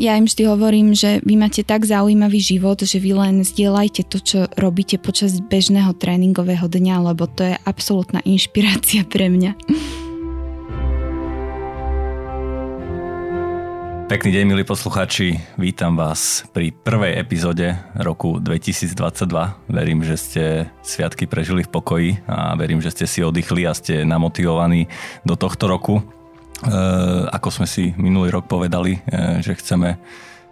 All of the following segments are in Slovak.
Ja im vždy hovorím, že vy máte tak zaujímavý život, že vy len zdieľajte to, čo robíte počas bežného tréningového dňa, lebo to je absolútna inšpirácia pre mňa. Pekný deň, milí poslucháči. Vítam vás pri prvej epizóde roku 2022. Verím, že ste sviatky prežili v pokoji a verím, že ste si oddychli a ste namotivovaní do tohto roku. E, ako sme si minulý rok povedali, e, že chceme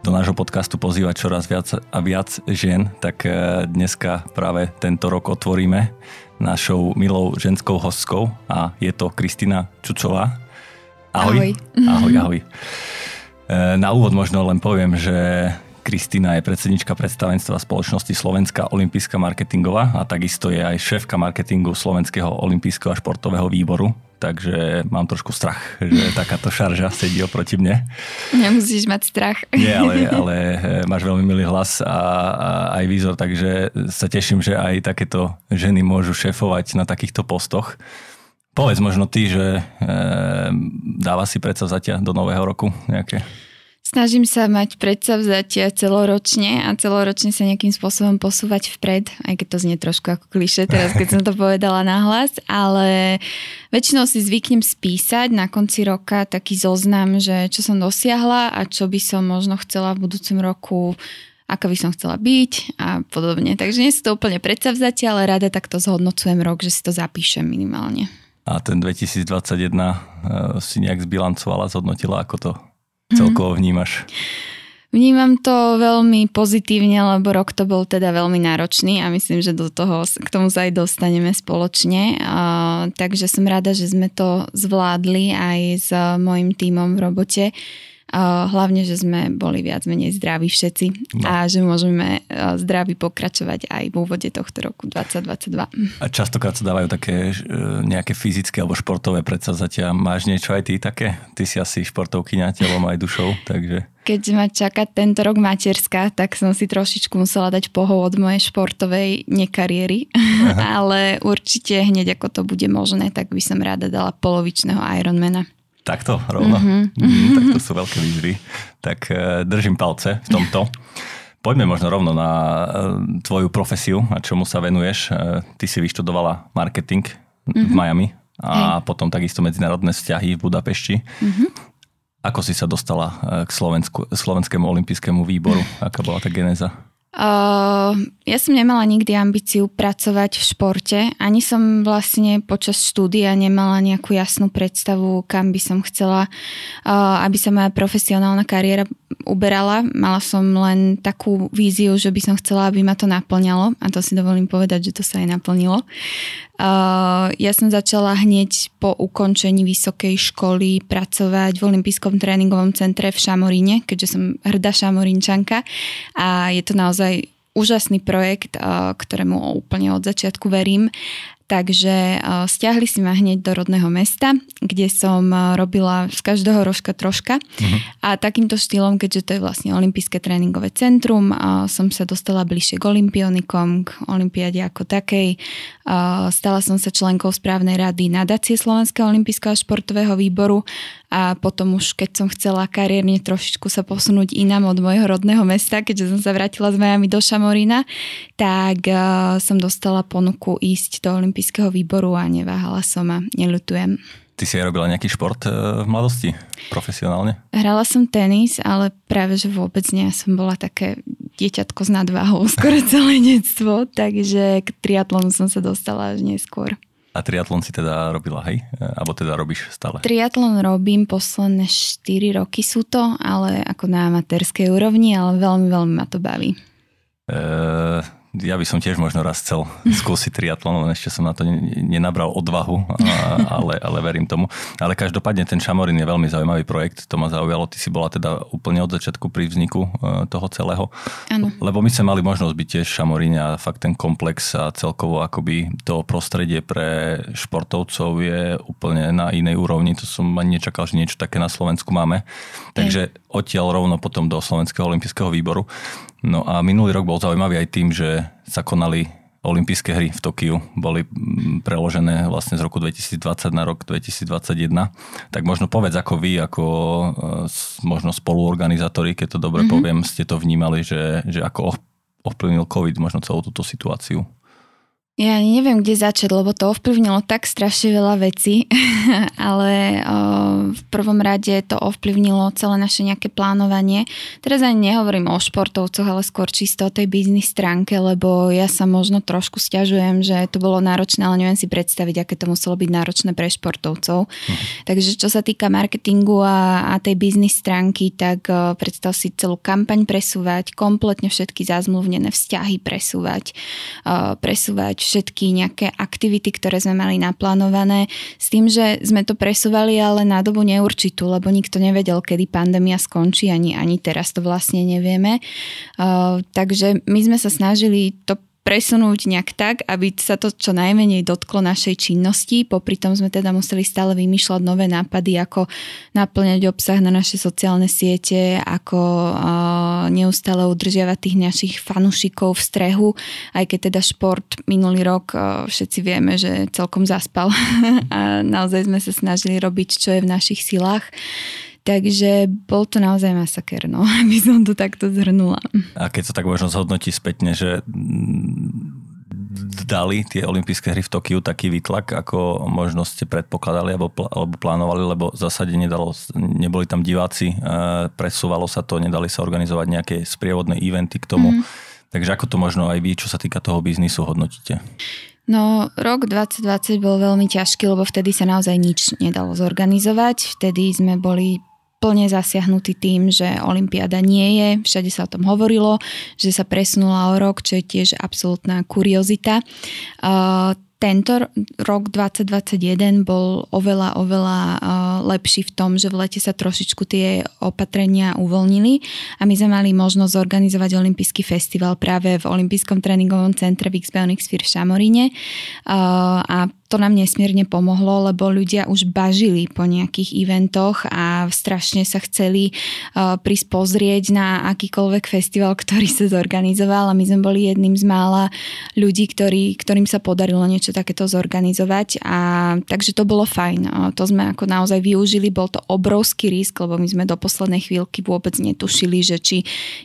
do nášho podcastu pozývať čoraz viac a viac žien, tak e, dneska práve tento rok otvoríme našou milou ženskou hostkou a je to Kristina Čučová. Ahoj. Ahoj, ahoj. ahoj. Na úvod možno len poviem, že Kristýna je predsednička predstavenstva spoločnosti Slovenská olimpijská marketingová a takisto je aj šéfka marketingu Slovenského olimpijského a športového výboru. Takže mám trošku strach, že takáto šarža sedí oproti mne. Nemusíš mať strach. Nie, ale, ale e, máš veľmi milý hlas a, a aj výzor, takže sa teším, že aj takéto ženy môžu šéfovať na takýchto postoch. Povedz možno ty, že e, dáva si predsavzatia do nového roku nejaké? Snažím sa mať predsavzatia celoročne a celoročne sa nejakým spôsobom posúvať vpred, aj keď to znie trošku ako kliše teraz, keď som to povedala nahlas, ale väčšinou si zvyknem spísať na konci roka taký zoznam, že čo som dosiahla a čo by som možno chcela v budúcom roku ako by som chcela byť a podobne. Takže nie sú to úplne predsavzatia, ale rada takto zhodnocujem rok, že si to zapíšem minimálne a ten 2021 uh, e, si nejak zbilancovala, zhodnotila, ako to celkovo vnímaš? Vnímam to veľmi pozitívne, lebo rok to bol teda veľmi náročný a myslím, že do toho, k tomu sa aj dostaneme spoločne. Takže som rada, že sme to zvládli aj s mojim tímom v robote hlavne, že sme boli viac menej zdraví všetci no. a že môžeme zdraví pokračovať aj v úvode tohto roku 2022. A častokrát sa dávajú také e, nejaké fyzické alebo športové predsazatia. Máš niečo aj ty také? Ty si asi športovkyňa telom aj dušou, takže... Keď ma čaká tento rok materská, tak som si trošičku musela dať pohov od mojej športovej nekariéry, ale určite hneď ako to bude možné, tak by som rada dala polovičného Ironmana. Takto rovno? Mm-hmm. Mm, tak to sú veľké výzvy. Tak uh, držím palce v tomto. Poďme možno rovno na uh, tvoju profesiu a čomu sa venuješ. Uh, ty si vyštudovala marketing mm-hmm. v mhm. Miami a Hej. potom takisto medzinárodné vzťahy v Budapešti. Mm-hmm. Ako si sa dostala k Slovensku, Slovenskému olympijskému výboru? Aká bola tá genéza? Uh, ja som nemala nikdy ambíciu pracovať v športe, ani som vlastne počas štúdia nemala nejakú jasnú predstavu, kam by som chcela, uh, aby sa moja profesionálna kariéra uberala. Mala som len takú víziu, že by som chcela, aby ma to naplňalo a to si dovolím povedať, že to sa aj naplnilo. Uh, ja som začala hneď po ukončení vysokej školy pracovať v Olympijskom tréningovom centre v Šamoríne, keďže som hrdá šamorinčanka a je to naozaj úžasný projekt, uh, ktorému úplne od začiatku verím Takže uh, stiahli si ma hneď do rodného mesta, kde som uh, robila z každého rožka troška. Uh-huh. A takýmto štýlom, keďže to je vlastne olympijské tréningové centrum, uh, som sa dostala bližšie k olympionikom, k olympiade ako takej. Stala som sa členkou správnej rady nadácie Slovenského olympijského športového výboru a potom už keď som chcela kariérne trošičku sa posunúť inám od môjho rodného mesta, keďže som sa vrátila z Miami do Šamorína, tak som dostala ponuku ísť do olympijského olympijského výboru a neváhala som a neľutujem. Ty si aj robila nejaký šport e, v mladosti, profesionálne? Hrala som tenis, ale práve že vôbec nie. Som bola také dieťatko s nadváhou skoro celé detstvo, takže k triatlonu som sa dostala až neskôr. A triatlon si teda robila, hej? Alebo teda robíš stále? Triatlon robím posledné 4 roky sú to, ale ako na amatérskej úrovni, ale veľmi, veľmi ma to baví. Uh, ja by som tiež možno raz chcel skúsiť triatlon, len ešte som na to nenabral odvahu, ale, ale verím tomu. Ale každopádne ten Šamorín je veľmi zaujímavý projekt, to ma zaujalo. Ty si bola teda úplne od začiatku pri vzniku e, toho celého. Ano. Lebo my sme mali možnosť byť tiež v Šamoríne a fakt ten komplex a celkovo akoby to prostredie pre športovcov je úplne na inej úrovni. To som ani nečakal, že niečo také na Slovensku máme. Takže odtiaľ rovno potom do Slovenského olympijského výboru. No a minulý rok bol zaujímavý aj tým, že sa konali olympijské hry v Tokiu boli mm, preložené vlastne z roku 2020 na rok 2021. Tak možno povedz, ako vy, ako e, možno spoluorganizátori, keď to dobre mm-hmm. poviem, ste to vnímali, že, že ako ovplyvnil COVID možno celú túto situáciu. Ja neviem, kde začať, lebo to ovplyvnilo tak strašne veľa vecí, ale o, v prvom rade to ovplyvnilo celé naše nejaké plánovanie. Teraz ani nehovorím o športovcoch, ale skôr čisto o tej biznis stránke, lebo ja sa možno trošku stiažujem, že to bolo náročné, ale neviem si predstaviť, aké to muselo byť náročné pre športovcov. Hm. Takže čo sa týka marketingu a, a tej biznis stránky, tak o, predstav si celú kampaň presúvať, kompletne všetky zazmluvnené vzťahy presúvať, o, presúvať všetky nejaké aktivity, ktoré sme mali naplánované, s tým, že sme to presúvali ale na dobu neurčitú, lebo nikto nevedel, kedy pandémia skončí, ani, ani teraz to vlastne nevieme. Uh, takže my sme sa snažili to presunúť nejak tak, aby sa to čo najmenej dotklo našej činnosti. Popri tom sme teda museli stále vymýšľať nové nápady, ako naplňať obsah na naše sociálne siete, ako neustále udržiavať tých našich fanúšikov v strehu, aj keď teda šport minulý rok všetci vieme, že celkom zaspal a naozaj sme sa snažili robiť, čo je v našich silách. Takže bol to naozaj masaker, no, aby som to takto zhrnula. A keď sa tak možno zhodnotí spätne, že dali tie olympijské hry v Tokiu taký výtlak, ako možno ste predpokladali alebo, alebo plánovali, lebo v zásade nedalo, neboli tam diváci, e, presúvalo sa to, nedali sa organizovať nejaké sprievodné eventy k tomu. Mm. Takže ako to možno aj vy, čo sa týka toho biznisu, hodnotíte? No, rok 2020 bol veľmi ťažký, lebo vtedy sa naozaj nič nedalo zorganizovať. Vtedy sme boli plne zasiahnutý tým, že Olympiáda nie je, všade sa o tom hovorilo, že sa presunula o rok, čo je tiež absolútna kuriozita. Tento rok 2021 bol oveľa, oveľa lepší v tom, že v lete sa trošičku tie opatrenia uvoľnili a my sme mali možnosť zorganizovať olympijský festival práve v Olympijskom tréningovom centre v Onyx v Šamoríne. A to nám nesmierne pomohlo, lebo ľudia už bažili po nejakých eventoch a strašne sa chceli uh, prísť pozrieť na akýkoľvek festival, ktorý sa zorganizoval a my sme boli jedným z mála ľudí, ktorý, ktorým sa podarilo niečo takéto zorganizovať a takže to bolo fajn. To sme ako naozaj využili, bol to obrovský risk, lebo my sme do poslednej chvíľky vôbec netušili, že či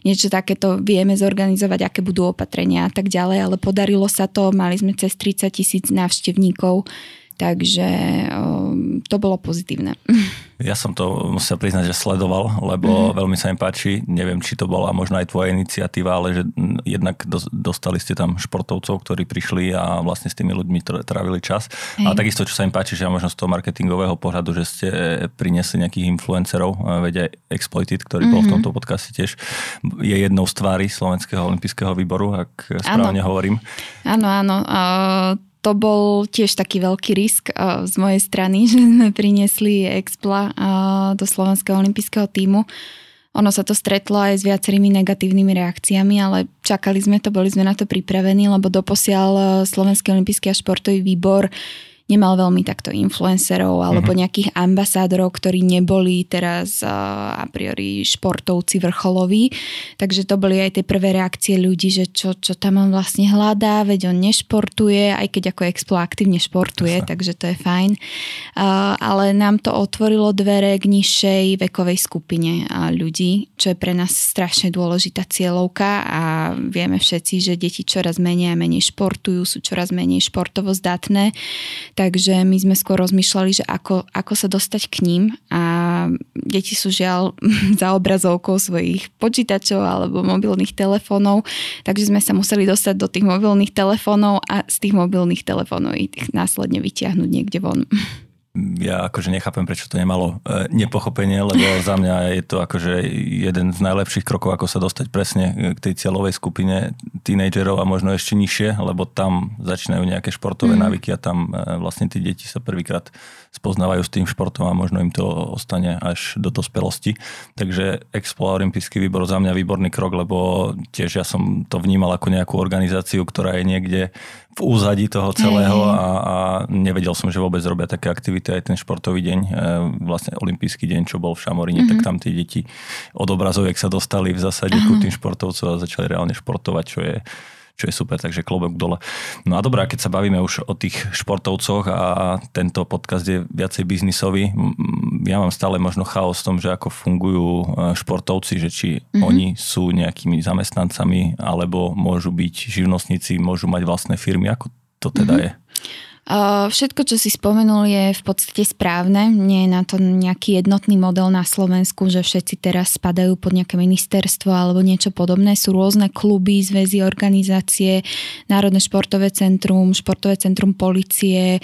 niečo takéto vieme zorganizovať, aké budú opatrenia a tak ďalej, ale podarilo sa to, mali sme cez 30 tisíc návštevníkov. Takže um, to bolo pozitívne. Ja som to musel priznať, že sledoval, lebo mm. veľmi sa mi páči. Neviem, či to bola možno aj tvoja iniciatíva, ale že jednak dostali ste tam športovcov, ktorí prišli a vlastne s tými ľuďmi trávili čas. Hej. A takisto, čo sa im páči, že možno z toho marketingového pohľadu, že ste priniesli nejakých influencerov, veď aj Exploited, ktorý mm-hmm. bol v mhm. tomto podcaste tiež, je jednou z tvári Slovenského olympijského výboru, ak správne ano. hovorím. Áno, áno. Uh to bol tiež taký veľký risk uh, z mojej strany, že sme priniesli Expla uh, do Slovenského olympijského týmu. Ono sa to stretlo aj s viacerými negatívnymi reakciami, ale čakali sme to, boli sme na to pripravení, lebo doposiaľ uh, Slovenský olympijský a športový výbor nemal veľmi takto influencerov alebo mm-hmm. nejakých ambasádorov, ktorí neboli teraz a priori športovci vrcholoví. Takže to boli aj tie prvé reakcie ľudí, že čo, čo tam on vlastne hľadá, veď on nešportuje, aj keď ako Explo aktívne športuje, Jasne. takže to je fajn. Ale nám to otvorilo dvere k nižšej vekovej skupine ľudí, čo je pre nás strašne dôležitá cieľovka a vieme všetci, že deti čoraz menej a menej športujú, sú čoraz menej športovo zdatné. Takže my sme skôr rozmýšľali, že ako, ako sa dostať k ním a deti sú žiaľ za obrazovkou svojich počítačov alebo mobilných telefónov, takže sme sa museli dostať do tých mobilných telefónov a z tých mobilných telefónov ich následne vytiahnuť niekde von ja akože nechápem, prečo to nemalo e, nepochopenie, lebo za mňa je to akože jeden z najlepších krokov, ako sa dostať presne k tej cieľovej skupine tínejdžerov a možno ešte nižšie, lebo tam začínajú nejaké športové mm. návyky a tam e, vlastne tí deti sa prvýkrát spoznávajú s tým športom a možno im to ostane až do dospelosti. Takže Expo Olympijský výbor za mňa výborný krok, lebo tiež ja som to vnímal ako nejakú organizáciu, ktorá je niekde v úzadí toho celého a, a nevedel som, že vôbec robia také aktivity aj ten športový deň, e, vlastne olimpijský deň, čo bol v Šamoríne, mm-hmm. tak tam tie deti od obrazoviek sa dostali v zásade ku tým športovcom a začali reálne športovať, čo je čo je super, takže klobok dole. No a dobrá, keď sa bavíme už o tých športovcoch a tento podcast je viacej biznisový, ja mám stále možno chaos v tom, že ako fungujú e, športovci, že či mm-hmm. oni sú nejakými zamestnancami, alebo môžu byť živnostníci, môžu mať vlastné firmy, ako to teda mm-hmm. je? Všetko, čo si spomenul, je v podstate správne. Nie je na to nejaký jednotný model na Slovensku, že všetci teraz spadajú pod nejaké ministerstvo alebo niečo podobné. Sú rôzne kluby, zväzy, organizácie, Národné športové centrum, športové centrum policie,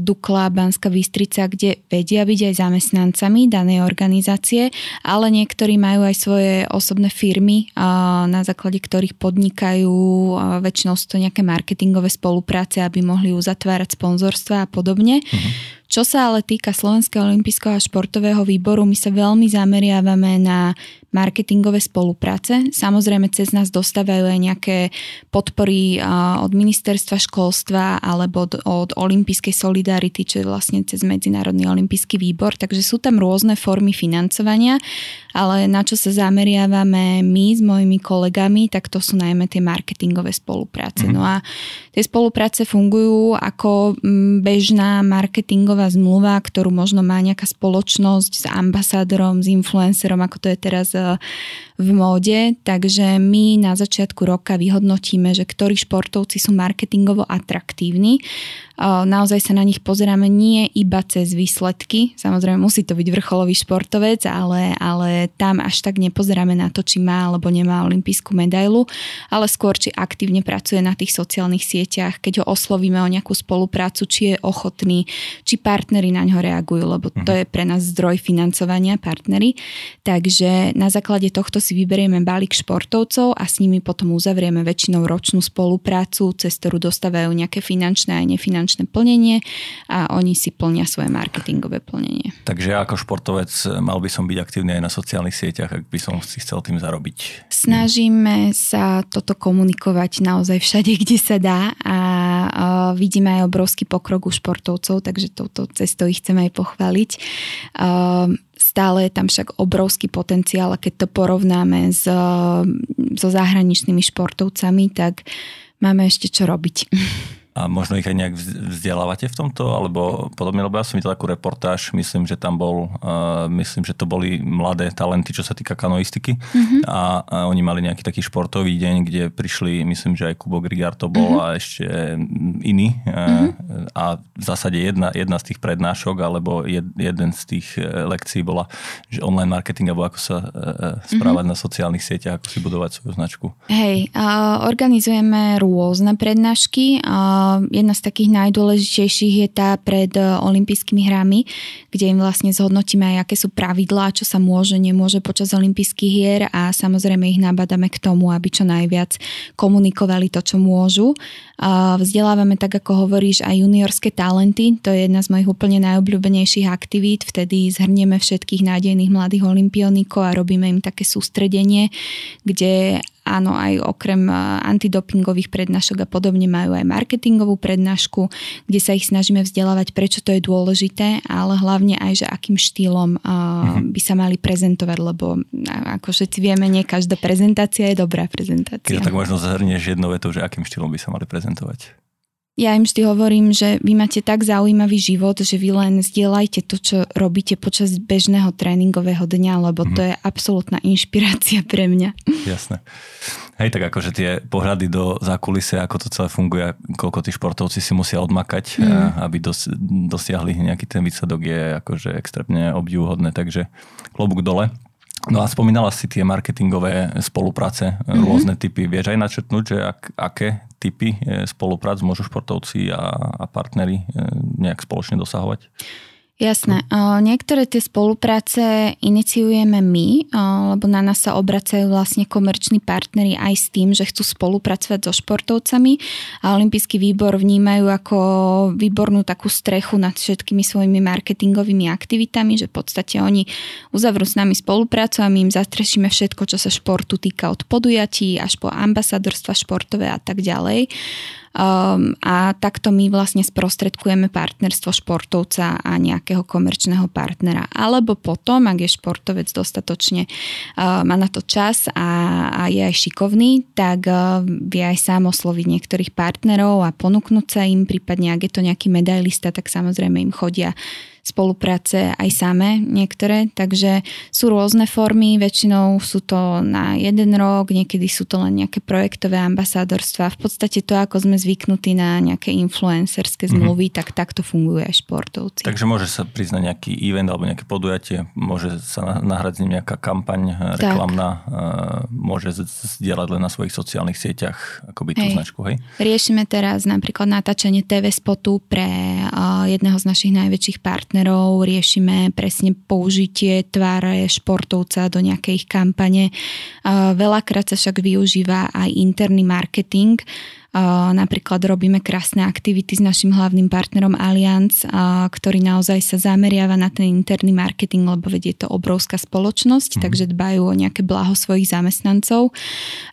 Dukla, Banska Bystrica, kde vedia byť aj zamestnancami danej organizácie, ale niektorí majú aj svoje osobné firmy, na základe ktorých podnikajú. Väčšinou sú to nejaké marketingové spolupráce, aby mohli uzatvárať vytvárať sponzorstva a podobne. Uh-huh. Čo sa ale týka Slovenského olympijského a športového výboru, my sa veľmi zameriavame na marketingové spolupráce. Samozrejme, cez nás dostávajú aj nejaké podpory od ministerstva školstva alebo od, od Olympijskej solidarity, čo je vlastne cez Medzinárodný olympijský výbor. Takže sú tam rôzne formy financovania, ale na čo sa zameriavame my s mojimi kolegami, tak to sú najmä tie marketingové spolupráce. Mm. No a tie spolupráce fungujú ako bežná marketingová zmluva, ktorú možno má nejaká spoločnosť s ambasádorom, s influencerom, ako to je teraz uh, v móde, takže my na začiatku roka vyhodnotíme, že ktorí športovci sú marketingovo atraktívni. Naozaj sa na nich pozeráme nie iba cez výsledky, samozrejme musí to byť vrcholový športovec, ale, ale tam až tak nepozeráme na to, či má alebo nemá olimpijskú medailu, ale skôr, či aktívne pracuje na tých sociálnych sieťach, keď ho oslovíme o nejakú spoluprácu, či je ochotný, či partnery na ňo reagujú, lebo to mhm. je pre nás zdroj financovania partnery. Takže na základe tohto si vyberieme balík športovcov a s nimi potom uzavrieme väčšinou ročnú spoluprácu, cez ktorú dostávajú nejaké finančné a nefinančné plnenie a oni si plnia svoje marketingové plnenie. Takže ako športovec mal by som byť aktívny aj na sociálnych sieťach, ak by som si chcel tým zarobiť? Snažíme sa toto komunikovať naozaj všade, kde sa dá a vidíme aj obrovský pokrok u športovcov, takže touto cestou ich chceme aj pochváliť. Stále je tam však obrovský potenciál a keď to porovnáme s, so zahraničnými športovcami, tak máme ešte čo robiť. A možno ich aj nejak vzdelávate v tomto, alebo podobne, lebo ja som videl takú reportáž, myslím, že tam bol, uh, myslím, že to boli mladé talenty, čo sa týka kanoistiky mm-hmm. a, a oni mali nejaký taký športový deň, kde prišli, myslím, že aj Kubo Grigár to bol mm-hmm. a ešte iný mm-hmm. a v zásade jedna, jedna z tých prednášok alebo jed, jeden z tých e, lekcií bola, že online marketing alebo ako sa uh, správať mm-hmm. na sociálnych sieťach, ako si budovať svoju značku. Hej, uh, organizujeme rôzne prednášky uh, jedna z takých najdôležitejších je tá pred e, olympijskými hrami, kde im vlastne zhodnotíme aj, aké sú pravidlá, čo sa môže, nemôže počas olympijských hier a samozrejme ich nabadame k tomu, aby čo najviac komunikovali to, čo môžu. Vzdelávame, tak ako hovoríš, aj juniorské talenty. To je jedna z mojich úplne najobľúbenejších aktivít. Vtedy zhrnieme všetkých nádejných mladých olimpionikov a robíme im také sústredenie, kde áno, aj okrem e, antidopingových prednášok a podobne majú aj marketingovú prednášku, kde sa ich snažíme vzdelávať, prečo to je dôležité, ale hlavne aj, že akým štýlom uh-huh. by sa mali prezentovať, lebo ako všetci vieme, nie každá prezentácia je dobrá prezentácia. Keď tak možno zahrnieš jednou vetou, že akým štýlom by sa mali prezentovať. Ja im vždy hovorím, že vy máte tak zaujímavý život, že vy len zdieľajte to, čo robíte počas bežného tréningového dňa, lebo mm. to mhm. je absolútna inšpirácia pre mňa. Jasné. Hej, tak akože tie pohľady do zákulise, ako to celé funguje, koľko tí športovci si musia odmakať, mm. aby dos, dosiahli nejaký ten výsledok, je akože extrémne obdivuhodné, takže klobúk dole. No a spomínala si tie marketingové spolupráce, mm-hmm. rôzne typy. Vieš aj načrtnúť, že ak, aké typy eh, spoluprác môžu športovci a, a partnery eh, nejak spoločne dosahovať? Jasné. Niektoré tie spolupráce iniciujeme my, lebo na nás sa obracajú vlastne komerční partnery aj s tým, že chcú spolupracovať so športovcami a Olympijský výbor vnímajú ako výbornú takú strechu nad všetkými svojimi marketingovými aktivitami, že v podstate oni uzavrú s nami spoluprácu a my im zastrešíme všetko, čo sa športu týka od podujatí až po ambasadorstva športové a tak ďalej. Um, a takto my vlastne sprostredkujeme partnerstvo športovca a nejakého komerčného partnera. Alebo potom, ak je športovec dostatočne, uh, má na to čas a, a je aj šikovný, tak uh, vie aj sám osloviť niektorých partnerov a ponúknuť sa im, prípadne ak je to nejaký medailista, tak samozrejme im chodia spolupráce aj samé niektoré, takže sú rôzne formy, väčšinou sú to na jeden rok, niekedy sú to len nejaké projektové ambasádorstva. V podstate to, ako sme zvyknutí na nejaké influencerské mhm. zmluvy, mm-hmm. tak takto fungujú aj športovci. Takže môže sa priznať nejaký event alebo nejaké podujatie, môže sa nahrať s ním nejaká kampaň reklamná, tak. môže zdieľať len na svojich sociálnych sieťach akoby tú hej. značku, hej? Riešime teraz napríklad natáčanie TV spotu pre jedného z našich najväčších partnerov partnerov, riešime presne použitie tváre športovca do nejakej ich kampane. Veľakrát sa však využíva aj interný marketing, Napríklad robíme krásne aktivity s našim hlavným partnerom Allianz, ktorý naozaj sa zameriava na ten interný marketing, lebo vedie to obrovská spoločnosť, mm. takže dbajú o nejaké blaho svojich zamestnancov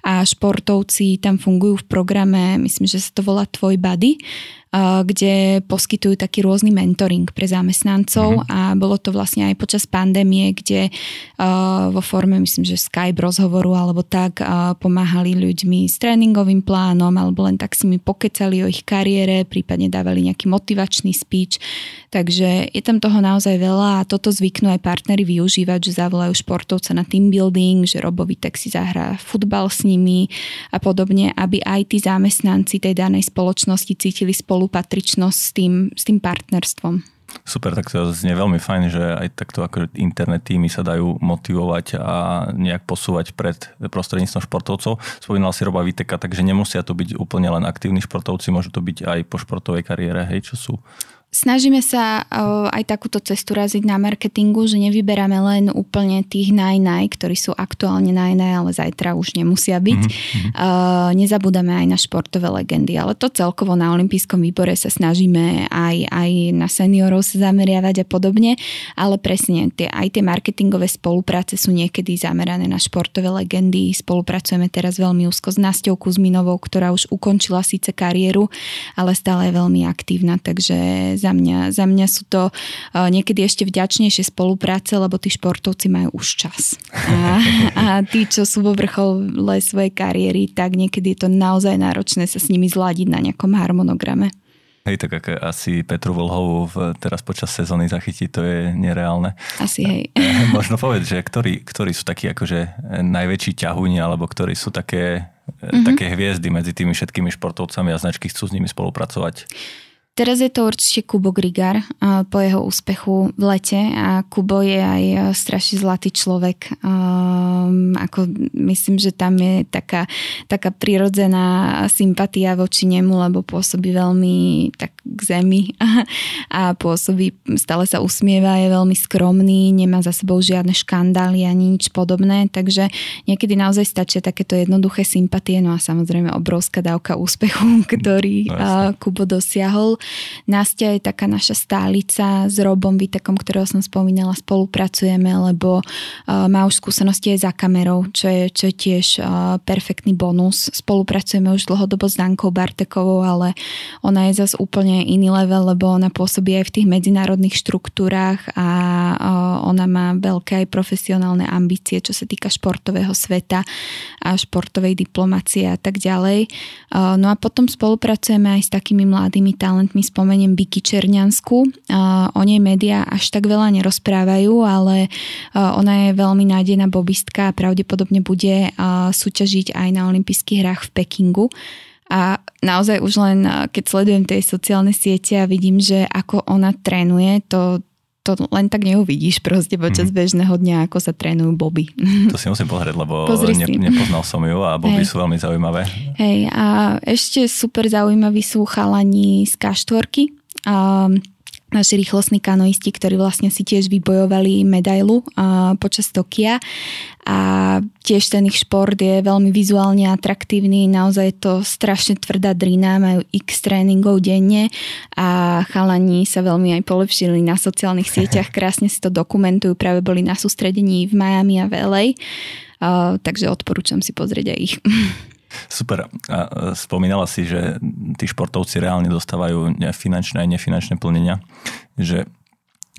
a športovci tam fungujú v programe, myslím, že sa to volá Tvoj Buddy, kde poskytujú taký rôzny mentoring pre zamestnancov mm-hmm. a bolo to vlastne aj počas pandémie, kde vo forme, myslím, že Skype rozhovoru alebo tak pomáhali ľuďmi s tréningovým plánom alebo len tak si mi pokecali o ich kariére, prípadne dávali nejaký motivačný speech. Takže je tam toho naozaj veľa a toto zvyknú aj partnery využívať, že zavolajú športovca na team building, že Robovi tak si zahrá futbal s nimi a podobne, aby aj tí zamestnanci tej danej spoločnosti cítili spolu spolupatričnosť s tým, s tým partnerstvom. Super, tak to znie veľmi fajn, že aj takto ako internet týmy sa dajú motivovať a nejak posúvať pred prostredníctvom športovcov. Spomínal si Roba Viteka, takže nemusia to byť úplne len aktívni športovci, môžu to byť aj po športovej kariére, hej, čo sú Snažíme sa aj takúto cestu raziť na marketingu, že nevyberáme len úplne tých naj-naj, ktorí sú aktuálne naj-naj, ale zajtra už nemusia byť. Mm-hmm. Nezabúdame aj na športové legendy, ale to celkovo na olympijskom výbore sa snažíme aj, aj na seniorov sa zameriavať a podobne, ale presne tie, aj tie marketingové spolupráce sú niekedy zamerané na športové legendy. Spolupracujeme teraz veľmi úzko s Nastou Kuzminovou, ktorá už ukončila síce kariéru, ale stále je veľmi aktívna, takže za mňa. Za mňa sú to uh, niekedy ešte vďačnejšie spolupráce, lebo tí športovci majú už čas. A, a tí, čo sú vo vrchole svojej kariéry, tak niekedy je to naozaj náročné sa s nimi zladiť na nejakom harmonograme. Hej, tak ako asi Petru Volhovu teraz počas sezóny zachytiť, to je nereálne. Asi hej. Možno povedať, že ktorí, ktorí sú takí akože najväčší ťahúni, alebo ktorí sú také, mm-hmm. také hviezdy medzi tými všetkými športovcami a značky chcú s nimi spolupracovať. Teraz je to určite Kubo Grigar po jeho úspechu v lete. A Kubo je aj e, strašne zlatý človek. Um, ako myslím, že tam je taká, taká prirodzená sympatia voči nemu, lebo pôsobí veľmi tak k zemi. A, a pôsobí, stále sa usmieva, je veľmi skromný, nemá za sebou žiadne škandály ani nič podobné, takže niekedy naozaj stačia takéto jednoduché sympatie, no a samozrejme obrovská dávka úspechu, ktorý no, Kubo dosiahol. Nastia je taká naša stálica s Robom Vitekom, ktorého som spomínala, spolupracujeme, lebo uh, má už skúsenosti aj za kamerou, čo je, čo je tiež uh, perfektný bonus. Spolupracujeme už dlhodobo s Dankou Bartekovou, ale ona je zase úplne iný level, lebo ona pôsobí aj v tých medzinárodných štruktúrach a uh, ona má veľké aj profesionálne ambície, čo sa týka športového sveta a športovej diplomácie a tak ďalej. No a potom spolupracujeme aj s takými mladými talentmi mi spomeniem Biky Černiansku. O nej médiá až tak veľa nerozprávajú, ale ona je veľmi nádejná bobistka a pravdepodobne bude súťažiť aj na olympijských hrách v Pekingu. A naozaj už len keď sledujem tie sociálne siete a vidím, že ako ona trénuje, to, to len tak neuvidíš proste počas mm. bežného dňa, ako sa trénujú boby. To si musím pozrieť, lebo ne, nepoznal som ju a boby Hej. sú veľmi zaujímavé. Hej, a ešte super zaujímaví sú chalani z K4. A naši rýchlostní kanoisti, ktorí vlastne si tiež vybojovali medailu uh, počas Tokia a tiež ten ich šport je veľmi vizuálne atraktívny, naozaj je to strašne tvrdá drina, majú x tréningov denne a chalani sa veľmi aj polepšili na sociálnych sieťach, krásne si to dokumentujú, práve boli na sústredení v Miami a v LA, uh, takže odporúčam si pozrieť aj ich. Super. A spomínala si, že tí športovci reálne dostávajú finančné a nefinančné plnenia. Že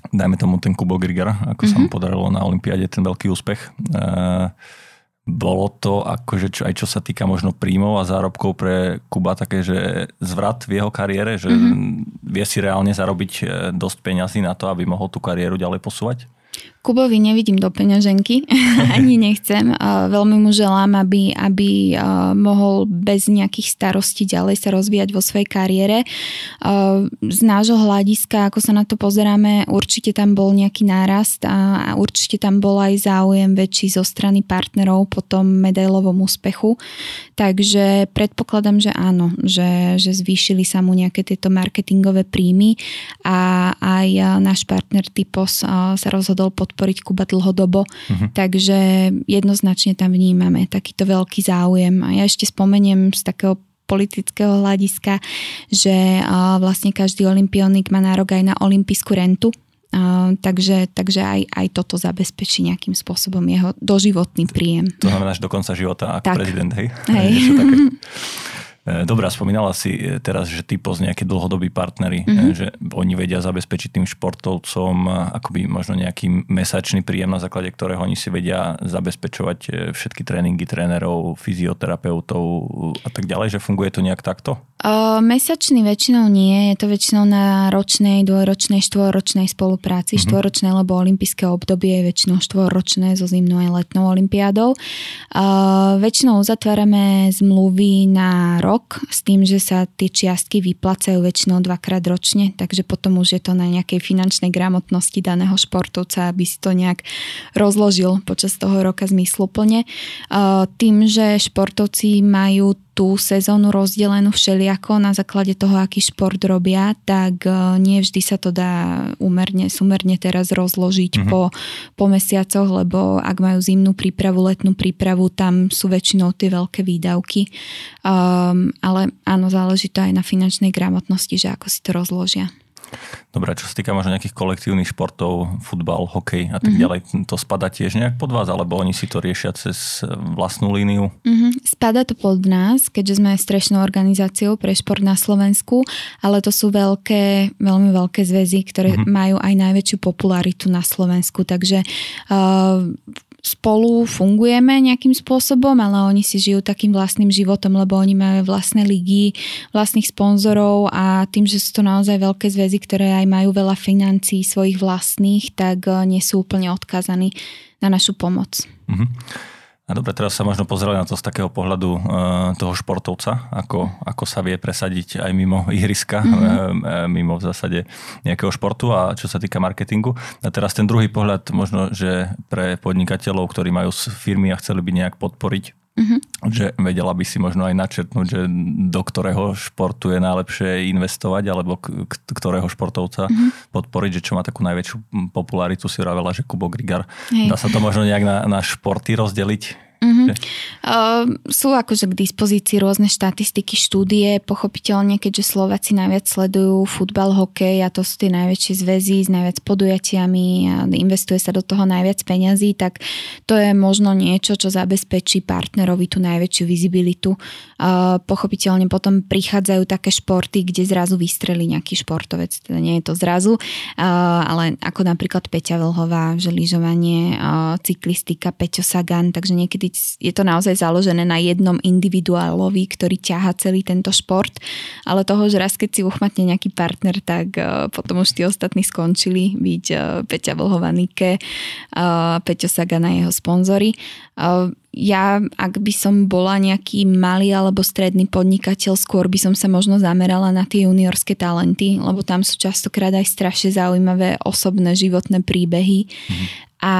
dajme tomu ten Kubo Grigar, ako mm-hmm. sa mu mhm. podarilo na Olympiáde, ten veľký úspech. Bolo to akože čo, aj čo sa týka možno príjmov a zárobkov pre Kuba také, že zvrat v jeho kariére, že mm-hmm. vie si reálne zarobiť e, dosť peňazí na to, aby mohol tú kariéru ďalej posúvať? Kubovi nevidím do peňaženky, ani nechcem. Veľmi mu želám, aby, aby mohol bez nejakých starostí ďalej sa rozvíjať vo svojej kariére. Z nášho hľadiska, ako sa na to pozeráme, určite tam bol nejaký nárast a určite tam bol aj záujem väčší zo strany partnerov po tom medailovom úspechu. Takže predpokladám, že áno, že, že zvýšili sa mu nejaké tieto marketingové príjmy a aj náš partner Typos sa rozhodol pod podporiť Kuba dlhodobo, uh-huh. takže jednoznačne tam vnímame takýto veľký záujem. A ja ešte spomeniem z takého politického hľadiska, že vlastne každý olimpionik má nárok aj na olimpijskú rentu, Uh, takže takže aj, aj toto zabezpečí nejakým spôsobom jeho doživotný príjem. To znamená, že do konca života ako tak. prezident, hej? hej. E, Dobre, spomínala si e, teraz, že typo z nejaké dlhodobí partnery, mm-hmm. že oni vedia zabezpečiť tým športovcom akoby možno nejaký mesačný príjem, na základe ktorého oni si vedia zabezpečovať všetky tréningy trénerov, fyzioterapeutov a tak ďalej, že funguje to nejak takto? Uh, mesačný väčšinou nie, je to väčšinou na ročnej, dvojročnej, štvoročnej spolupráci. Mm-hmm. Štvoročné, lebo olympijské obdobie je väčšinou štvoročné so zimnou aj letnou olympiádou. Uh, väčšinou uzatvárame zmluvy na rok rok s tým, že sa tie čiastky vyplacajú väčšinou dvakrát ročne, takže potom už je to na nejakej finančnej gramotnosti daného športovca, aby si to nejak rozložil počas toho roka zmysluplne. Tým, že športovci majú tú sezónu rozdelenú všelijako na základe toho, aký šport robia, tak e, nie vždy sa to dá umerne, sumerne teraz rozložiť mm-hmm. po, po mesiacoch, lebo ak majú zimnú prípravu, letnú prípravu, tam sú väčšinou tie veľké výdavky. Um, ale áno, záleží to aj na finančnej gramotnosti, že ako si to rozložia. Dobre, čo sa týka možno nejakých kolektívnych športov, futbal, hokej a tak mm-hmm. ďalej, to spada tiež nejak pod vás, alebo oni si to riešia cez vlastnú líniu? Mm-hmm. Spada to pod nás, keďže sme strešnou organizáciou pre šport na Slovensku, ale to sú veľké, veľmi veľké zväzy, ktoré mm-hmm. majú aj najväčšiu popularitu na Slovensku, takže uh, spolu fungujeme nejakým spôsobom, ale oni si žijú takým vlastným životom, lebo oni majú vlastné ligy, vlastných sponzorov a tým, že sú to naozaj veľké zväzy, ktoré aj majú veľa financií svojich vlastných, tak eh, nie sú úplne odkazaní na našu pomoc. Mm-hmm. A dobre, teraz sa možno pozreli na to z takého pohľadu uh, toho športovca, ako, ako sa vie presadiť aj mimo ihriska, mm-hmm. uh, mimo v zásade nejakého športu a čo sa týka marketingu. A teraz ten druhý pohľad možno, že pre podnikateľov, ktorí majú firmy a chceli by nejak podporiť Mm-hmm. Že vedela by si možno aj načrtnúť, že do ktorého športu je najlepšie investovať, alebo k, ktorého športovca mm-hmm. podporiť, že čo má takú najväčšiu popularitu, si hovorila, že Kubo Grigar. Hej. Dá sa to možno nejak na, na športy rozdeliť? Mm-hmm. Uh, sú akože k dispozícii rôzne štatistiky, štúdie, pochopiteľne, keďže Slováci najviac sledujú futbal, hokej a to sú tie najväčšie zväzy s najviac podujatiami a investuje sa do toho najviac peňazí, tak to je možno niečo, čo zabezpečí partnerovi tú najväčšiu vizibilitu. Uh, pochopiteľne potom prichádzajú také športy, kde zrazu vystrelí nejaký športovec, teda nie je to zrazu, uh, ale ako napríklad Peťa Vlhová, že lyžovanie, cyklistika, Peťo Sagan, takže niekedy je to naozaj založené na jednom individuálovi, ktorý ťaha celý tento šport, ale toho, že raz keď si uchmatne nejaký partner, tak uh, potom už tí ostatní skončili byť uh, Peťa Vlhova Nike, uh, Peťo Sagan a jeho sponzory. Ja, ak by som bola nejaký malý alebo stredný podnikateľ, skôr by som sa možno zamerala na tie juniorské talenty, lebo tam sú častokrát aj strašne zaujímavé osobné životné príbehy. Mm-hmm a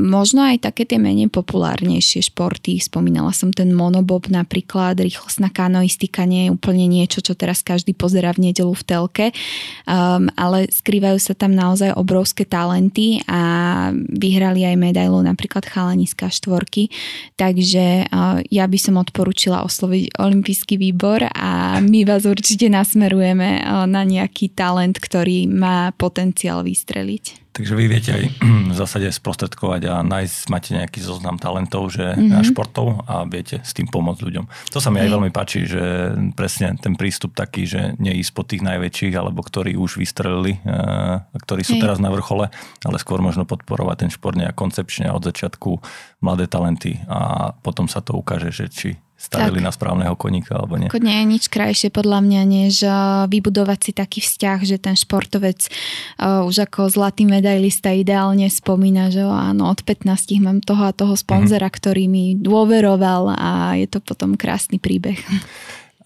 možno aj také tie menej populárnejšie športy. Spomínala som ten monobob napríklad, rýchlostná kanoistika nie je úplne niečo, čo teraz každý pozera v nedelu v telke, um, ale skrývajú sa tam naozaj obrovské talenty a vyhrali aj medailu napríklad chalaniska štvorky. Takže ja by som odporúčila osloviť olimpijský výbor a my vás určite nasmerujeme na nejaký talent, ktorý má potenciál vystreliť. Takže vy viete aj v zásade sprostredkovať a nájsť, máte nejaký zoznam talentov že, mm-hmm. športov a viete s tým pomôcť ľuďom. To sa mi aj veľmi páči, že presne ten prístup taký, že neísť po tých najväčších, alebo ktorí už vystrelili, a ktorí sú Hej. teraz na vrchole, ale skôr možno podporovať ten šport nejak koncepčne od začiatku mladé talenty a potom sa to ukáže, že či stavili tak. na správneho koníka alebo nie. Nie je nič krajšie podľa mňa, než eh, vybudovať si taký vzťah, že ten športovec uh, už ako zlatý medailista ideálne spomína, že áno, od 15 mám toho a toho sponzora, mm-hmm. ktorý mi dôveroval a je to potom krásny príbeh.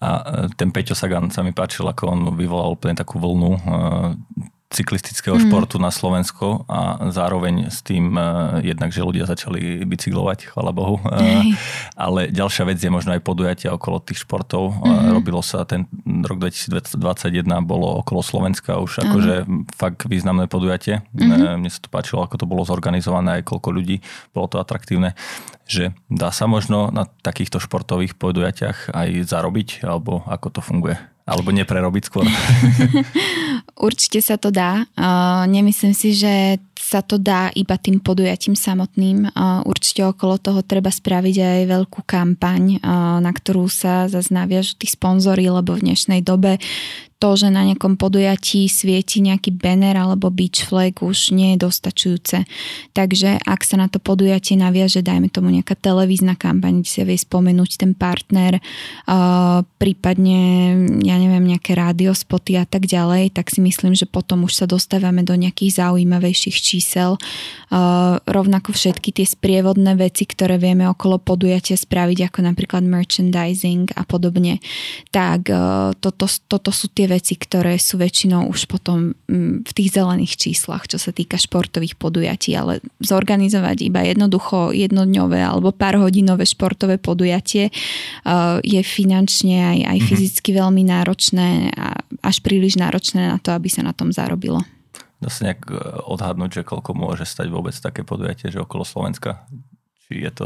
A eh, ten Peťo Sagan sa mi páčil, ako on vyvolal úplne takú vlnu cyklistického mm. športu na Slovensko a zároveň s tým uh, jednak, že ľudia začali bicyklovať, chvala Bohu. Uh, ale ďalšia vec je možno aj podujatia okolo tých športov. Mm. Uh, robilo sa ten rok 2021 bolo okolo Slovenska už uh-huh. akože fakt významné podujatie. Mm. Mne sa to páčilo, ako to bolo zorganizované, aj koľko ľudí, bolo to atraktívne že dá sa možno na takýchto športových podujatiach aj zarobiť, alebo ako to funguje? Alebo neprerobiť skôr? Určite sa to dá. Nemyslím si, že sa to dá iba tým podujatím samotným. Určite okolo toho treba spraviť aj veľkú kampaň, na ktorú sa zase naviažu tí sponzory, lebo v dnešnej dobe to, že na nejakom podujatí svieti nejaký banner alebo beach flag už nie je dostačujúce. Takže ak sa na to podujatie naviaže, dajme tomu nejaká televízna kampaň, kde sa vie spomenúť ten partner, prípadne, ja neviem, nejaké radiospoty a tak ďalej, tak si myslím, že potom už sa dostávame do nejakých zaujímavejších čísel. Rovnako všetky tie sprievodné veci, ktoré vieme okolo podujatia spraviť, ako napríklad merchandising a podobne, tak uh, toto, toto sú tie veci, ktoré sú väčšinou už potom mm, v tých zelených číslach, čo sa týka športových podujatí, ale zorganizovať iba jednoducho jednodňové alebo pár hodinové športové podujatie uh, je finančne aj, aj mhm. fyzicky veľmi náročné a až príliš náročné na to, aby sa na tom zarobilo. Dá sa nejak uh, odhadnúť, že koľko môže stať vôbec také podujatie, že okolo Slovenska? Či je to...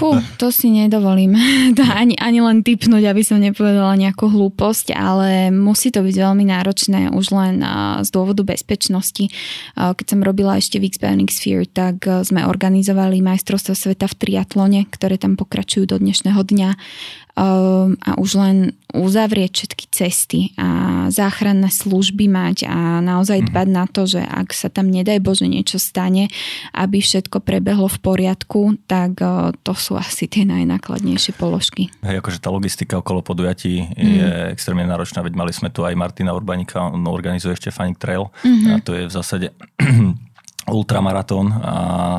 Fú, to si nedovolím ani, ani len typnúť, aby som nepovedala nejakú hlúposť, ale musí to byť veľmi náročné už len z dôvodu bezpečnosti. Keď som robila ešte v X-Bionic Sphere, tak sme organizovali majstrovstvo sveta v triatlone, ktoré tam pokračujú do dnešného dňa a už len uzavrieť všetky cesty a záchranné služby mať a naozaj mhm. dbať na to, že ak sa tam nedaj Bože niečo stane, aby všetko prebehlo v poriadku, tak to sú asi tie najnákladnejšie položky. Hej, akože tá logistika okolo podujatí mm. je extrémne náročná, veď mali sme tu aj Martina Urbanika, on organizuje ešte Fanic Trail mm-hmm. a to je v zásade ultramaratón a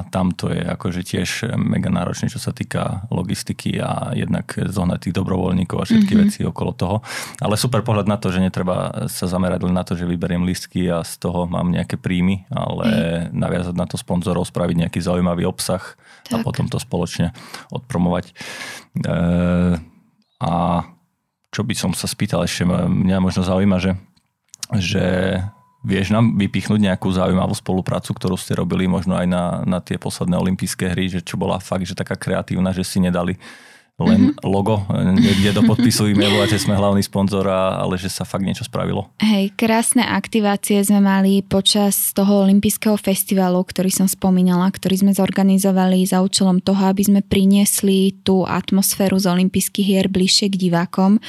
tam to je akože tiež mega náročné, čo sa týka logistiky a jednak zohnať tých dobrovoľníkov a všetky mm-hmm. veci okolo toho. Ale super pohľad na to, že netreba sa zamerať len na to, že vyberiem listky a z toho mám nejaké príjmy, ale mm. naviazať na to sponzorov, spraviť nejaký zaujímavý obsah tak. a potom to spoločne odpromovať. E, a čo by som sa spýtal ešte, mňa možno zaujíma, že, že Vieš nám vypichnúť nejakú zaujímavú spoluprácu, ktorú ste robili možno aj na, na tie posledné olympijské hry, že čo bola fakt, že taká kreatívna, že si nedali len mm-hmm. logo niekde do podpisu e-mailu a že sme hlavný sponzor, ale že sa fakt niečo spravilo. Hej, krásne aktivácie sme mali počas toho olympijského festivalu, ktorý som spomínala, ktorý sme zorganizovali za účelom toho, aby sme priniesli tú atmosféru z olympijských hier bližšie k divákom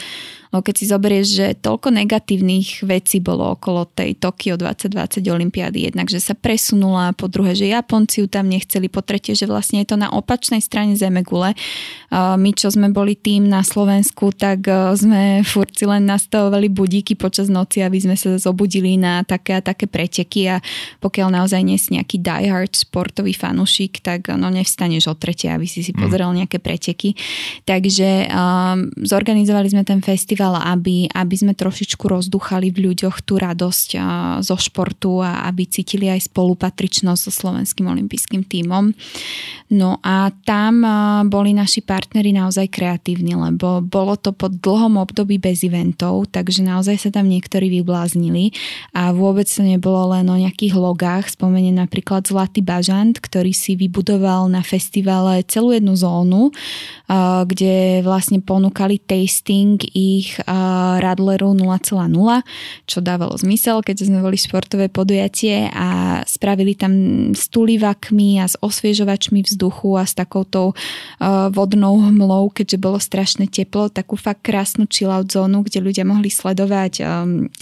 No keď si zoberieš, že toľko negatívnych vecí bolo okolo tej Tokio 2020 Olympiády, jednak, že sa presunula, po druhé, že Japonci ju tam nechceli, po tretie, že vlastne je to na opačnej strane Zemegule. My, čo sme boli tým na Slovensku, tak e, sme furci len nastavovali budíky počas noci, aby sme sa zobudili na také a také preteky a pokiaľ naozaj nie si nejaký diehard športový fanúšik, tak no nevstaneš o tretie, aby si si mm. pozrel nejaké preteky. Takže um, zorganizovali sme ten festival festival, aby, aby sme trošičku rozduchali v ľuďoch tú radosť zo športu a aby cítili aj spolupatričnosť so slovenským olympijským tímom. No a tam boli naši partneri naozaj kreatívni, lebo bolo to po dlhom období bez eventov, takže naozaj sa tam niektorí vybláznili a vôbec to nebolo len o nejakých logách. Spomeniem napríklad Zlatý bažant, ktorý si vybudoval na festivale celú jednu zónu, kde vlastne ponúkali tasting ich ich Radleru 0,0, čo dávalo zmysel, keďže sme boli športové podujatie a spravili tam stulivakmi a s osviežovačmi vzduchu a s takouto vodnou hmlou, keďže bolo strašne teplo, takú fakt krásnu chillout zónu, kde ľudia mohli sledovať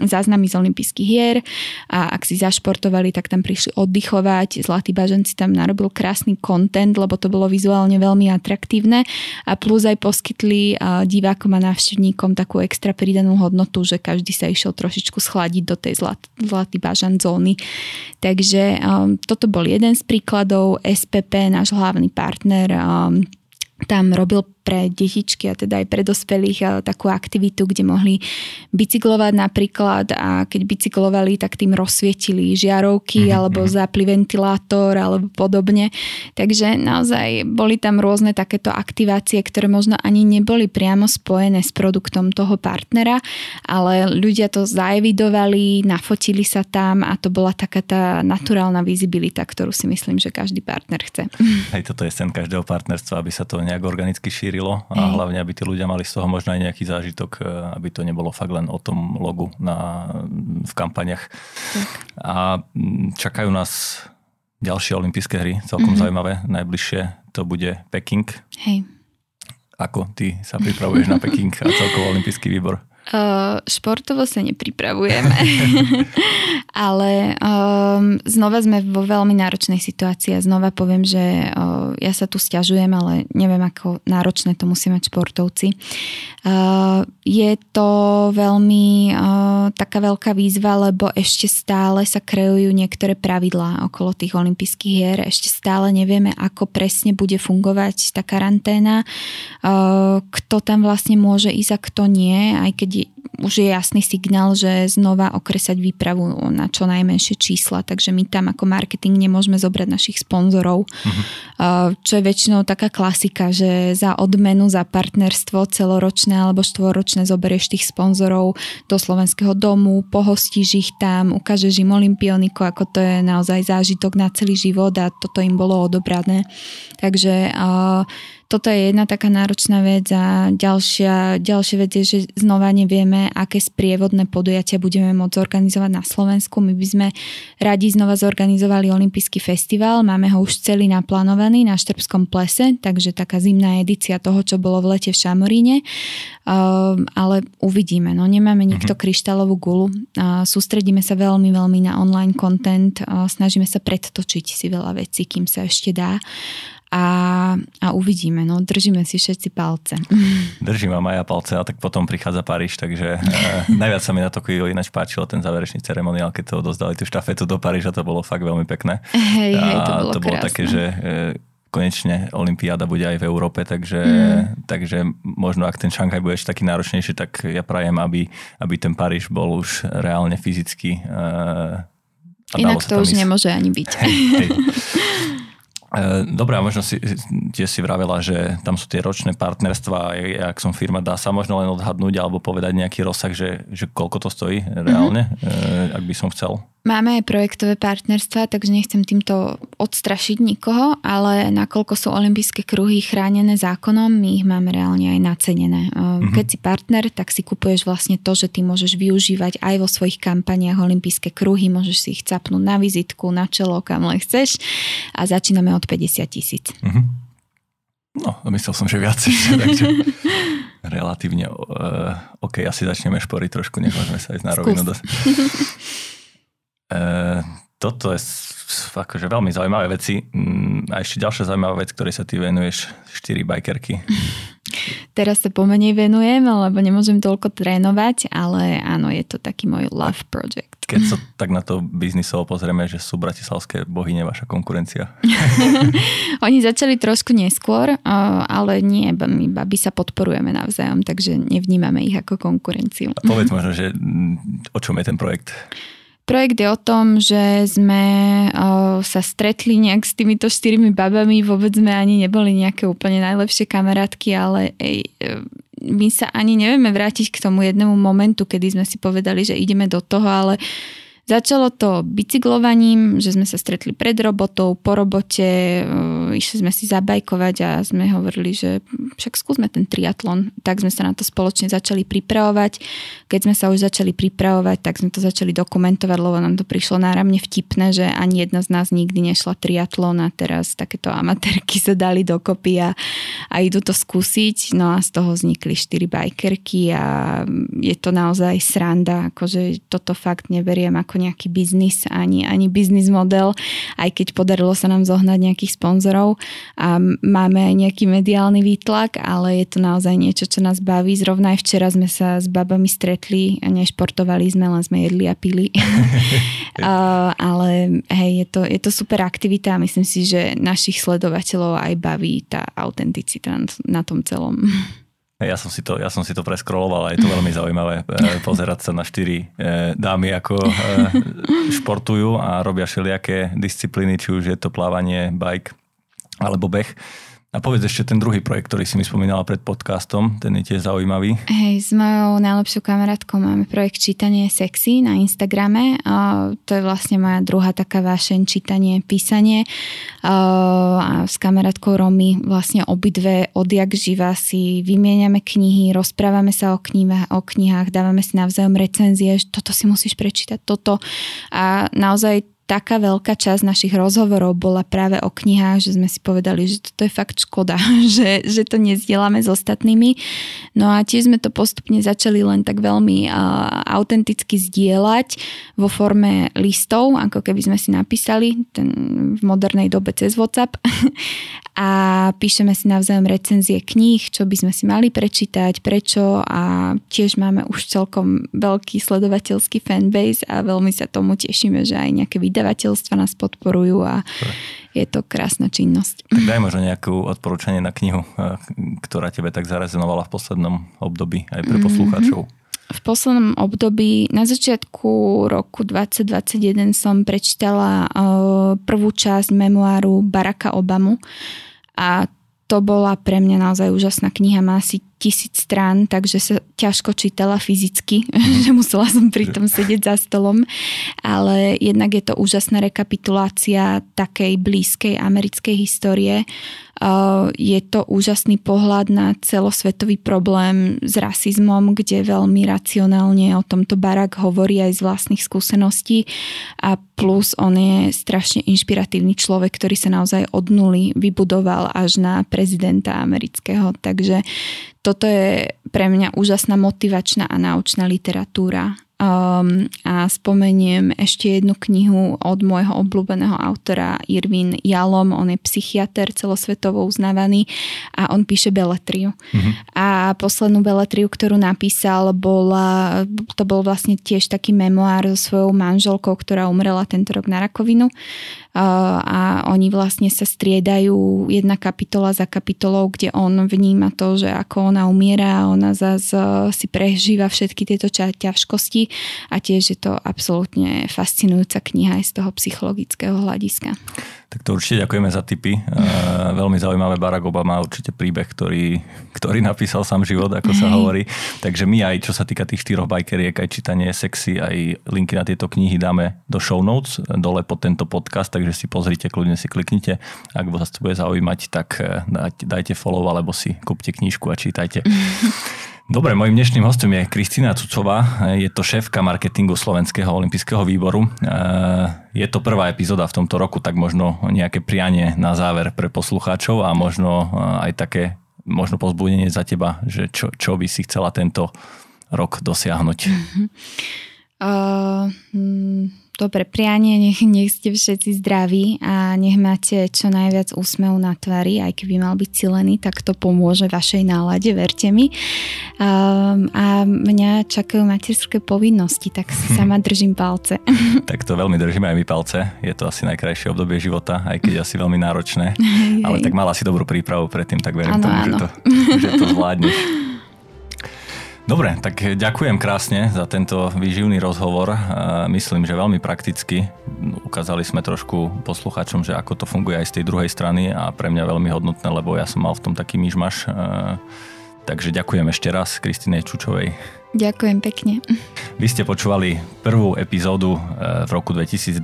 záznamy z olympijských hier a ak si zašportovali, tak tam prišli oddychovať. Zlatý bažan si tam narobil krásny content, lebo to bolo vizuálne veľmi atraktívne a plus aj poskytli divákom a návštevníkom takú extra pridanú hodnotu, že každý sa išiel trošičku schladiť do tej zlat, zlatý bažan zóny. Takže um, toto bol jeden z príkladov. SPP, náš hlavný partner, um, tam robil pre detičky a teda aj pre dospelých takú aktivitu, kde mohli bicyklovať napríklad a keď bicyklovali, tak tým rozsvietili žiarovky mm-hmm. alebo mhm. zapli ventilátor alebo podobne. Takže naozaj boli tam rôzne takéto aktivácie, ktoré možno ani neboli priamo spojené s produktom toho partnera, ale ľudia to zaevidovali, nafotili sa tam a to bola taká tá naturálna vizibilita, ktorú si myslím, že každý partner chce. Hej, toto je sen každého partnerstva, aby sa to nejak organicky šírilo šírilo a Hej. hlavne, aby tí ľudia mali z toho možno aj nejaký zážitok, e, aby to nebolo fakt len o tom logu na, v kampaniach. Tak. A čakajú nás ďalšie olympijské hry, celkom mm-hmm. zaujímavé. Najbližšie to bude Peking. Hej. Ako ty sa pripravuješ na Peking a celkovo olympijský výbor? Uh, športovo sa nepripravujeme, ale um, znova sme vo veľmi náročnej situácii a znova poviem, že uh, ja sa tu stiažujem, ale neviem, ako náročné to musí mať športovci. Uh, je to veľmi uh, taká veľká výzva, lebo ešte stále sa kreujú niektoré pravidlá okolo tých olympijských hier. Ešte stále nevieme, ako presne bude fungovať tá karanténa, uh, kto tam vlastne môže ísť a kto nie, aj keď už je jasný signál, že znova okresať výpravu na čo najmenšie čísla, takže my tam ako marketing nemôžeme zobrať našich sponzorov, uh-huh. Čo je väčšinou taká klasika, že za odmenu, za partnerstvo celoročné alebo štvoročné zoberieš tých sponzorov do slovenského domu, pohostíš ich tam, ukážeš im olimpioniku, ako to je naozaj zážitok na celý život a toto im bolo odobrané. Takže uh, toto je jedna taká náročná vec a ďalšia, ďalšia vec je, že znova nevieme, aké sprievodné podujatia budeme môcť zorganizovať na Slovensku. My by sme radi znova zorganizovali Olympijský festival, máme ho už celý naplánovaný na Štrbskom plese, takže taká zimná edícia toho, čo bolo v lete v Šamoríne, uh, ale uvidíme. No, nemáme nikto mm-hmm. kryštálovú gulu, sústredíme sa veľmi, veľmi na online content, snažíme sa predtočiť si veľa vecí, kým sa ešte dá a, a uvidíme, no držíme si všetci palce. Držím vám aj ja palce a tak potom prichádza Paríž, takže e, najviac sa mi na to ináč páčilo ten záverečný ceremoniál, keď to odozdali tú štafetu do Paríža, to bolo fakt veľmi pekné. Hej, hej, to bolo, to bolo také, že e, konečne Olympiáda bude aj v Európe, takže, mm. takže možno ak ten Šanghaj bude ešte taký náročnejší, tak ja prajem, aby, aby ten Paríž bol už reálne fyzicky e, Inak to už ísť. nemôže ani byť. Hej, hej. E, dobre, a možno si, tie si vravela, že tam sú tie ročné partnerstva, ak som firma, dá sa možno len odhadnúť alebo povedať nejaký rozsah, že, že koľko to stojí reálne, mm-hmm. ak by som chcel? Máme aj projektové partnerstva, takže nechcem týmto odstrašiť nikoho, ale nakoľko sú olympijské kruhy chránené zákonom, my ich máme reálne aj nacenené. Mm-hmm. Keď si partner, tak si kupuješ vlastne to, že ty môžeš využívať aj vo svojich kampaniách olympijské kruhy, môžeš si ich capnúť na vizitku, na čelo, kam len chceš a začíname od 50 tisíc. Mm-hmm. No, myslel som, že viac takže relatívne uh, OK, asi začneme šporiť trošku, nech môžeme sa ísť na rovinu. Uh, toto je akože veľmi zaujímavé veci. Mm, a ešte ďalšia zaujímavá vec, ktorej sa ty venuješ, štyri bajkerky. Teraz sa pomenej venujem, lebo nemôžem toľko trénovať, ale áno, je to taký môj love project. Keď sa tak na to biznisovo pozrieme, že sú bratislavské bohyne vaša konkurencia. Oni začali trošku neskôr, ale nie, my baby sa podporujeme navzájom, takže nevnímame ich ako konkurenciu. A povedz možno, že mm, o čom je ten projekt? Projekt je o tom, že sme sa stretli nejak s týmito štyrmi babami, vôbec sme ani neboli nejaké úplne najlepšie kamarátky, ale ej, e, my sa ani nevieme vrátiť k tomu jednému momentu, kedy sme si povedali, že ideme do toho, ale Začalo to bicyklovaním, že sme sa stretli pred robotou, po robote, e, išli sme si zabajkovať a sme hovorili, že však skúsme ten triatlon. Tak sme sa na to spoločne začali pripravovať. Keď sme sa už začali pripravovať, tak sme to začali dokumentovať, lebo nám to prišlo náramne vtipné, že ani jedna z nás nikdy nešla triatlon a teraz takéto amatérky sa dali dokopy a, a idú to skúsiť. No a z toho vznikli štyri bajkerky a je to naozaj sranda, akože toto fakt neberiem ako nejaký biznis, ani, ani biznis model, aj keď podarilo sa nám zohnať nejakých sponzorov a máme aj nejaký mediálny výtlak, ale je to naozaj niečo, čo nás baví. Zrovna aj včera sme sa s babami stretli a nešportovali sme, len sme jedli a pili. uh, ale hej, je to, je to super aktivita a myslím si, že našich sledovateľov aj baví tá autenticita na tom celom. Ja som si to, ja som si to preskroloval a je to veľmi zaujímavé eh, pozerať sa na štyri eh, dámy, ako eh, športujú a robia všelijaké disciplíny, či už je to plávanie, bike alebo beh. A povedz ešte ten druhý projekt, ktorý si mi spomínala pred podcastom, ten je tiež zaujímavý. Hej, s mojou najlepšou kamarátkou máme projekt Čítanie sexy na Instagrame. A to je vlastne moja druhá taká vášeň, čítanie, písanie. A s kamarátkou Romy vlastne obidve odjak živa si vymieňame knihy, rozprávame sa o, knihách, o knihách, dávame si navzájom recenzie, že toto si musíš prečítať, toto. A naozaj taká veľká časť našich rozhovorov bola práve o knihách, že sme si povedali, že toto je fakt škoda, že, že to nezdielame s ostatnými. No a tiež sme to postupne začali len tak veľmi uh, autenticky zdieľať vo forme listov, ako keby sme si napísali ten, v modernej dobe cez WhatsApp a píšeme si navzájom recenzie kníh, čo by sme si mali prečítať, prečo a tiež máme už celkom veľký sledovateľský fanbase a veľmi sa tomu tešíme, že aj nejaké videá vydavateľstva nás podporujú a je to krásna činnosť. Tak daj možno nejakú odporúčanie na knihu, eh, ktorá tebe tak zarezonovala v poslednom období aj pre mhm. poslucháčov. Mm-hmm. V poslednom období, na začiatku roku 2021 som prečítala uh, prvú časť memoáru Baracka Obamu a to bola pre mňa naozaj úžasná kniha, má asi tisíc strán, takže sa ťažko čítala fyzicky, že musela som pri tom sedieť za stolom, ale jednak je to úžasná rekapitulácia takej blízkej americkej histórie. Je to úžasný pohľad na celosvetový problém s rasizmom, kde veľmi racionálne o tomto Barak hovorí aj z vlastných skúseností. A plus on je strašne inšpiratívny človek, ktorý sa naozaj od nuly vybudoval až na prezidenta amerického, takže toto je pre mňa úžasná motivačná a naučná literatúra. Um, a spomeniem ešte jednu knihu od môjho obľúbeného autora Irvin Jalom, on je psychiatr celosvetovo uznávaný a on píše beletriu. Mm-hmm. A poslednú beletriu, ktorú napísal, bola, to bol vlastne tiež taký memoár so svojou manželkou, ktorá umrela tento rok na rakovinu a oni vlastne sa striedajú jedna kapitola za kapitolou, kde on vníma to, že ako ona umiera a ona zase si prežíva všetky tieto ťažkosti a tiež je to absolútne fascinujúca kniha aj z toho psychologického hľadiska. Tak to určite ďakujeme za tipy. Veľmi zaujímavé. Barack Obama určite príbeh, ktorý, ktorý napísal sám život, ako sa hovorí. Takže my aj, čo sa týka tých štyroch bajkeriek, aj čítanie sexy, aj linky na tieto knihy dáme do show notes, dole pod tento podcast, takže si pozrite, kľudne si kliknite. Ak vás to bude zaujímať, tak eh, dajte follow alebo si kúpte knižku a čítajte. Dobre, mojim dnešným hostom je Kristýna Cucová, je to šéfka marketingu Slovenského olympijského výboru. Je to prvá epizóda v tomto roku, tak možno nejaké prianie na záver pre poslucháčov a možno aj také možno pozbudenie za teba, že čo, čo by si chcela tento rok dosiahnuť. Uh, dobre prianie, nech, nech ste všetci zdraví a nech máte čo najviac úsmev na tvári, aj keby mal byť cilený, tak to pomôže vašej nálade, verte mi. Um, a mňa čakajú materské povinnosti, tak si sama držím palce. tak to veľmi držíme aj my palce. Je to asi najkrajšie obdobie života, aj keď asi veľmi náročné. Ale tak mala si dobrú prípravu predtým, tak verím ano, tomu, ano. Že, to, že to zvládneš. Dobre, tak ďakujem krásne za tento výživný rozhovor. Myslím, že veľmi prakticky ukázali sme trošku posluchačom, že ako to funguje aj z tej druhej strany a pre mňa veľmi hodnotné, lebo ja som mal v tom taký myšmaš Takže ďakujem ešte raz Kristine Čučovej. Ďakujem pekne. Vy ste počúvali prvú epizódu eh, v roku 2022.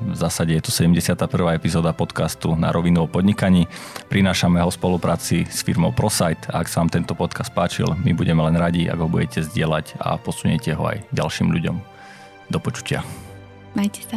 V zásade je to 71. epizóda podcastu na rovinu o podnikaní. Prinášame ho v spolupráci s firmou ProSite. Ak sa vám tento podcast páčil, my budeme len radi, ak ho budete zdieľať a posuniete ho aj ďalším ľuďom. Do počutia. Majte sa.